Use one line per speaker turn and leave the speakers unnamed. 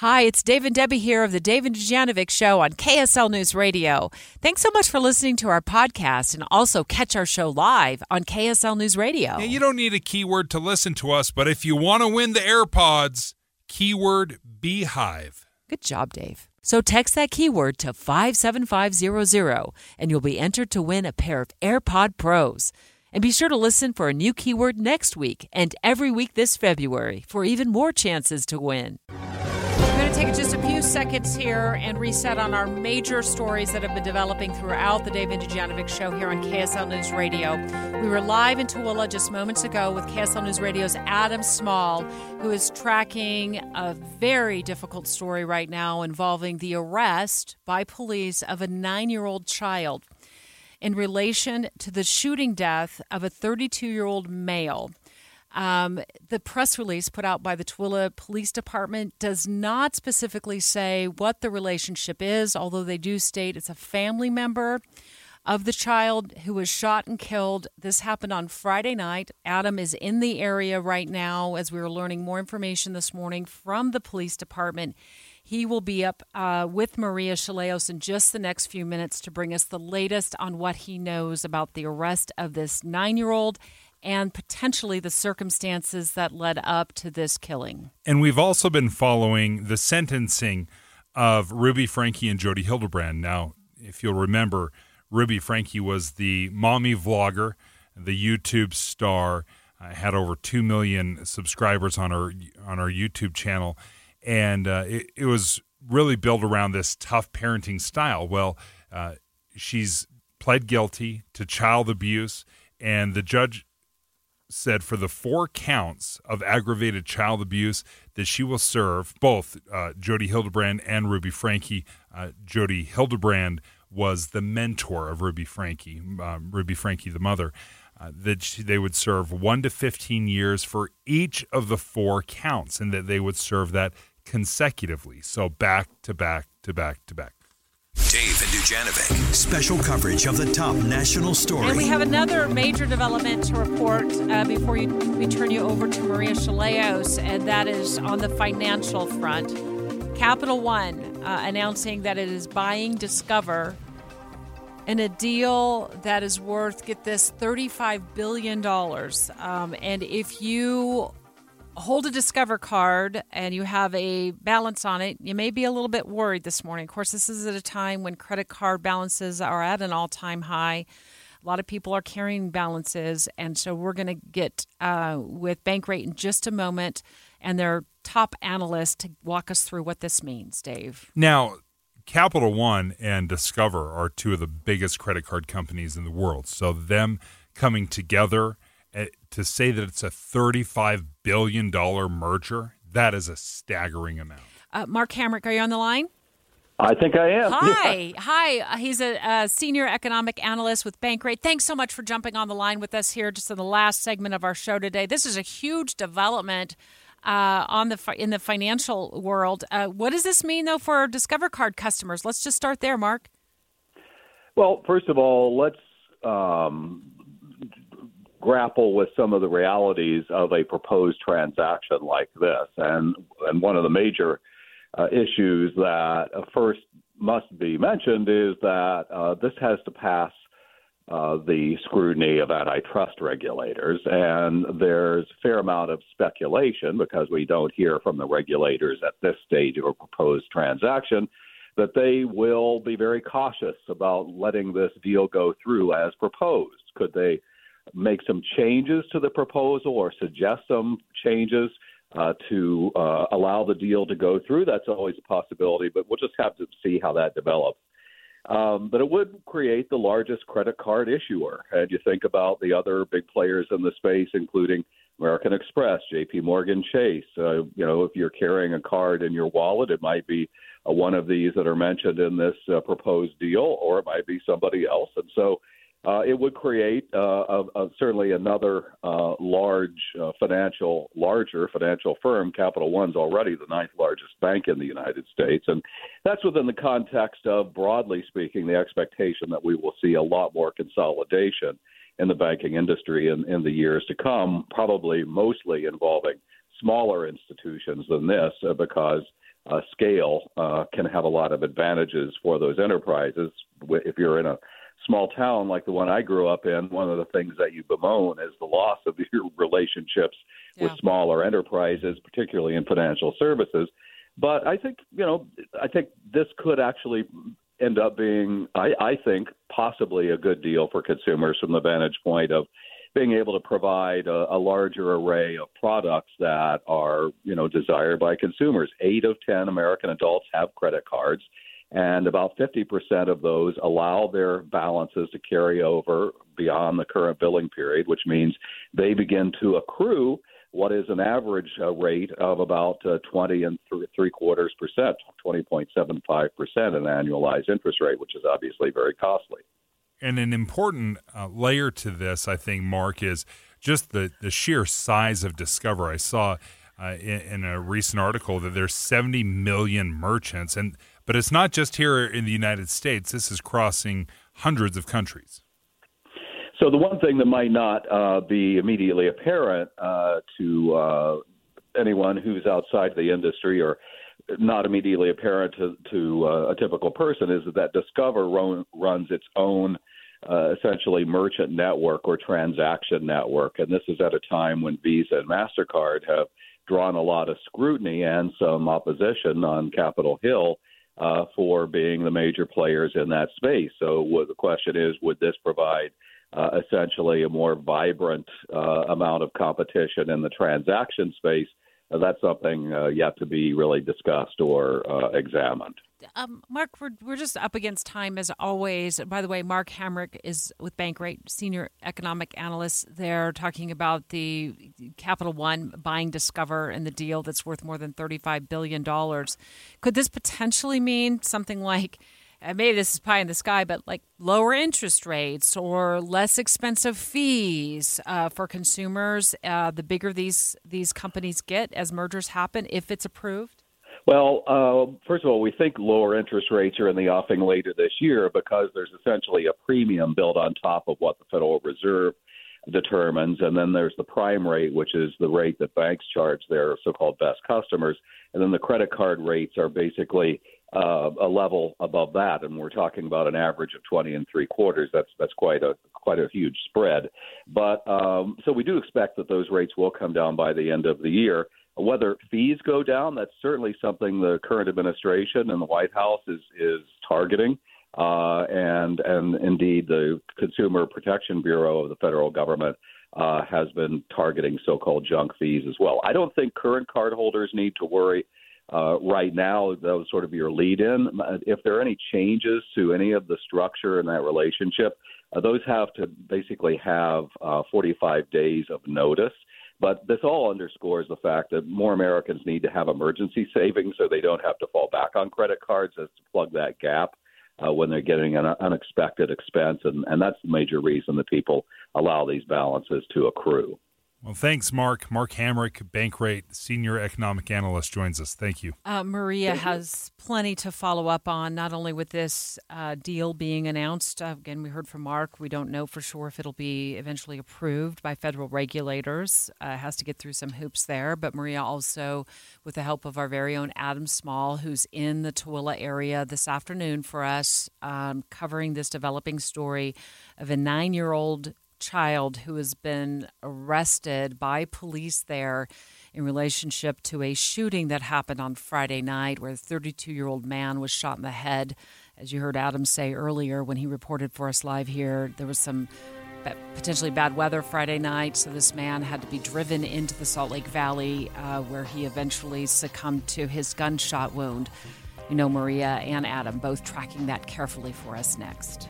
Hi, it's Dave and Debbie here of the Dave and Dujanovic Show on KSL News Radio. Thanks so much for listening to our podcast and also catch our show live on KSL News Radio.
Yeah, you don't need a keyword to listen to us, but if you want to win the AirPods, keyword Beehive.
Good job, Dave. So text that keyword to 57500 and you'll be entered to win a pair of AirPod Pros. And be sure to listen for a new keyword next week and every week this February for even more chances to win. Take just a few seconds here and reset on our major stories that have been developing throughout the Dave and Dujanovic show here on KSL News Radio. We were live in Tooele just moments ago with KSL News Radio's Adam Small, who is tracking a very difficult story right now involving the arrest by police of a nine year old child in relation to the shooting death of a 32 year old male. Um, the press release put out by the Tooele Police Department does not specifically say what the relationship is, although they do state it's a family member of the child who was shot and killed. This happened on Friday night. Adam is in the area right now as we were learning more information this morning from the police department. He will be up uh, with Maria Shilaos in just the next few minutes to bring us the latest on what he knows about the arrest of this nine year old and potentially the circumstances that led up to this killing.
And we've also been following the sentencing of Ruby Franke and Jodi Hildebrandt. Now, if you'll remember, Ruby Franke was the mommy vlogger, the YouTube star, uh, had over 2 million subscribers on her on her YouTube channel and uh, it, it, was really built around this tough parenting style. Well, uh, she's pled guilty to child abuse, and the judge said for the four counts of aggravated child abuse that she will serve both uh, Jodi Hildebrandt and Ruby Franke. Uh, Jodi Hildebrandt was the mentor of Ruby Franke, um, Ruby Franke, the mother. Uh, that she, they would serve one to 15 years for each of the four counts, and that they would serve that consecutively. So back to back to back to back.
Dave and Dujanovic. Special coverage of the top national story.
And we have another major development to report uh, before you, we turn you over to Maria Shilaos, and that is on the financial front. Capital One uh, announcing that it is buying Discover in a deal that is worth, get this, $35 billion. Um, and if you hold a Discover card and you have a balance on it, you may be a little bit worried this morning. Of course, this is at a time when credit card balances are at an all time high. A lot of people are carrying balances, and so we're going to get uh, with Bankrate in just a moment and their top analyst to walk us through what this means, Dave.
Now, Capital One and Discover are two of the biggest credit card companies in the world. So, them coming together to say that it's a $35 billion merger, that is a staggering amount.
Uh, Mark Hamrick, are you on the line?
I think I am.
Hi, yeah. hi. Uh, he's a, a, senior economic analyst with Bankrate. Thanks so much for jumping on the line with us here, just in the last segment of our show today. This is a huge development uh, on the in the financial world. Uh, what does this mean, though, for Discover Card customers? Let's just start there, Mark.
Well, first of all, let's um, grapple with some of the realities of a proposed transaction like this. And, and one of the major uh, issues that uh, first must be mentioned is that uh, this has to pass uh, the scrutiny of antitrust regulators. And there's a fair amount of speculation because we don't hear from the regulators at this stage of a proposed transaction that they will be very cautious about letting this deal go through as proposed. Could they make some changes to the proposal or suggest some changes uh, to uh, allow the deal to go through. That's always a possibility, but we'll just have to see how that develops. Um, but it would create the largest credit card issuer. And you think about the other big players in the space, including American Express, J.P. Morgan Chase. Uh, you know, if you're carrying a card in your wallet, it might be uh, one of these that are mentioned in this uh, proposed deal, or it might be somebody else. And so uh, it would create uh, a, a, certainly another uh, large uh, financial, larger financial firm. Capital One's already the ninth largest bank in the United States, and that's within the context of, broadly speaking, the expectation that we will see a lot more consolidation in the banking industry in, in the years to come, probably mostly involving smaller institutions than this, uh, because uh, scale can have a lot of advantages for those enterprises. If you're in a small town like the one I grew up in, one of the things that you bemoan is the loss of your relationships yeah. with smaller enterprises, particularly in financial services. But I think you know, I think this could actually end up being, I, I think, possibly a good deal for consumers from the vantage point of being able to provide a, a larger array of products that are, you know, desired by consumers. Eight of ten American adults have credit cards, and about 50% of those allow their balances to carry over beyond the current billing period, which means they begin to accrue what is an average uh, rate of about uh, 20 and th- three quarters percent, 20.75 percent, an annualized interest rate, which is obviously very costly.
And an important uh, layer to this, I think, Mark, is just the, the sheer size of Discover. I saw uh, in, in, a recent article that there's 70 million merchants, and but it's not just here in the United States. This is crossing hundreds of countries.
So the one thing that might not uh, be immediately apparent uh, to uh, anyone who's outside the industry or not immediately apparent to, to uh, a typical person is that Discover run, runs its own uh, essentially merchant network or transaction network. And this is at a time when Visa and MasterCard have drawn a lot of scrutiny and some opposition on Capitol Hill uh, for being the major players in that space. So what the question is, would this provide – uh, essentially a more vibrant uh, amount of competition in the transaction space. Uh, that's something uh, yet to be really discussed or uh, examined.
Um, Mark, we're, we're just up against time as always. By the way, Mark Hamrick is with Bankrate, senior economic analyst. They're talking about the Capital One buying Discover and the deal that's worth more than $35 billion. Could this potentially mean something like maybe this is pie in the sky, but like lower interest rates or less expensive fees uh, for consumers. Uh, the bigger these these companies get as mergers happen, if it's approved.
Well, uh, first of all, we think lower interest rates are in the offing later this year because there's essentially a premium built on top of what the Federal Reserve determines, and then there's the prime rate, which is the rate that banks charge their so-called best customers, and then the credit card rates are basically uh, a level above that, and we're talking about an average of 20 and three quarters. That's that's quite a quite a huge spread. But um, so we do expect that those rates will come down by the end of the year. Whether fees go down, that's certainly something the current administration and the White House is is targeting. Uh, and and indeed, the Consumer Protection Bureau of the federal government uh, has been targeting so-called junk fees as well. I don't think current cardholders need to worry uh, right now, that was sort of your lead in. If there are any changes to any of the structure in that relationship, uh, those have to basically have uh, 45 days of notice. But this all underscores the fact that more Americans need to have emergency savings so they don't have to fall back on credit cards as to plug that gap. Uh, when they're getting an unexpected expense, and, and that's the major reason that people allow these balances to accrue.
Well, thanks, Mark. Mark Hamrick, Bankrate, Senior Economic Analyst, joins us. Thank you.
Uh, Maria Thank has plenty to follow up on, not only with this uh, deal being announced. Uh, again, we heard from Mark. We don't know for sure if it'll be eventually approved by federal regulators. Uh, has to get through some hoops there. But Maria also, with the help of our very own Adam Small, who's in the Tooele area this afternoon for us, um, covering this developing story of a nine year old child who has been arrested by police there in relationship to a shooting that happened on Friday night where a 32 year old man was shot in the head. As you heard Adam say earlier when he reported for us live here, there was some potentially bad weather Friday night, so this man had to be driven into the Salt Lake Valley uh, where he eventually succumbed to his gunshot wound. You know, Maria and Adam both tracking that carefully for us next.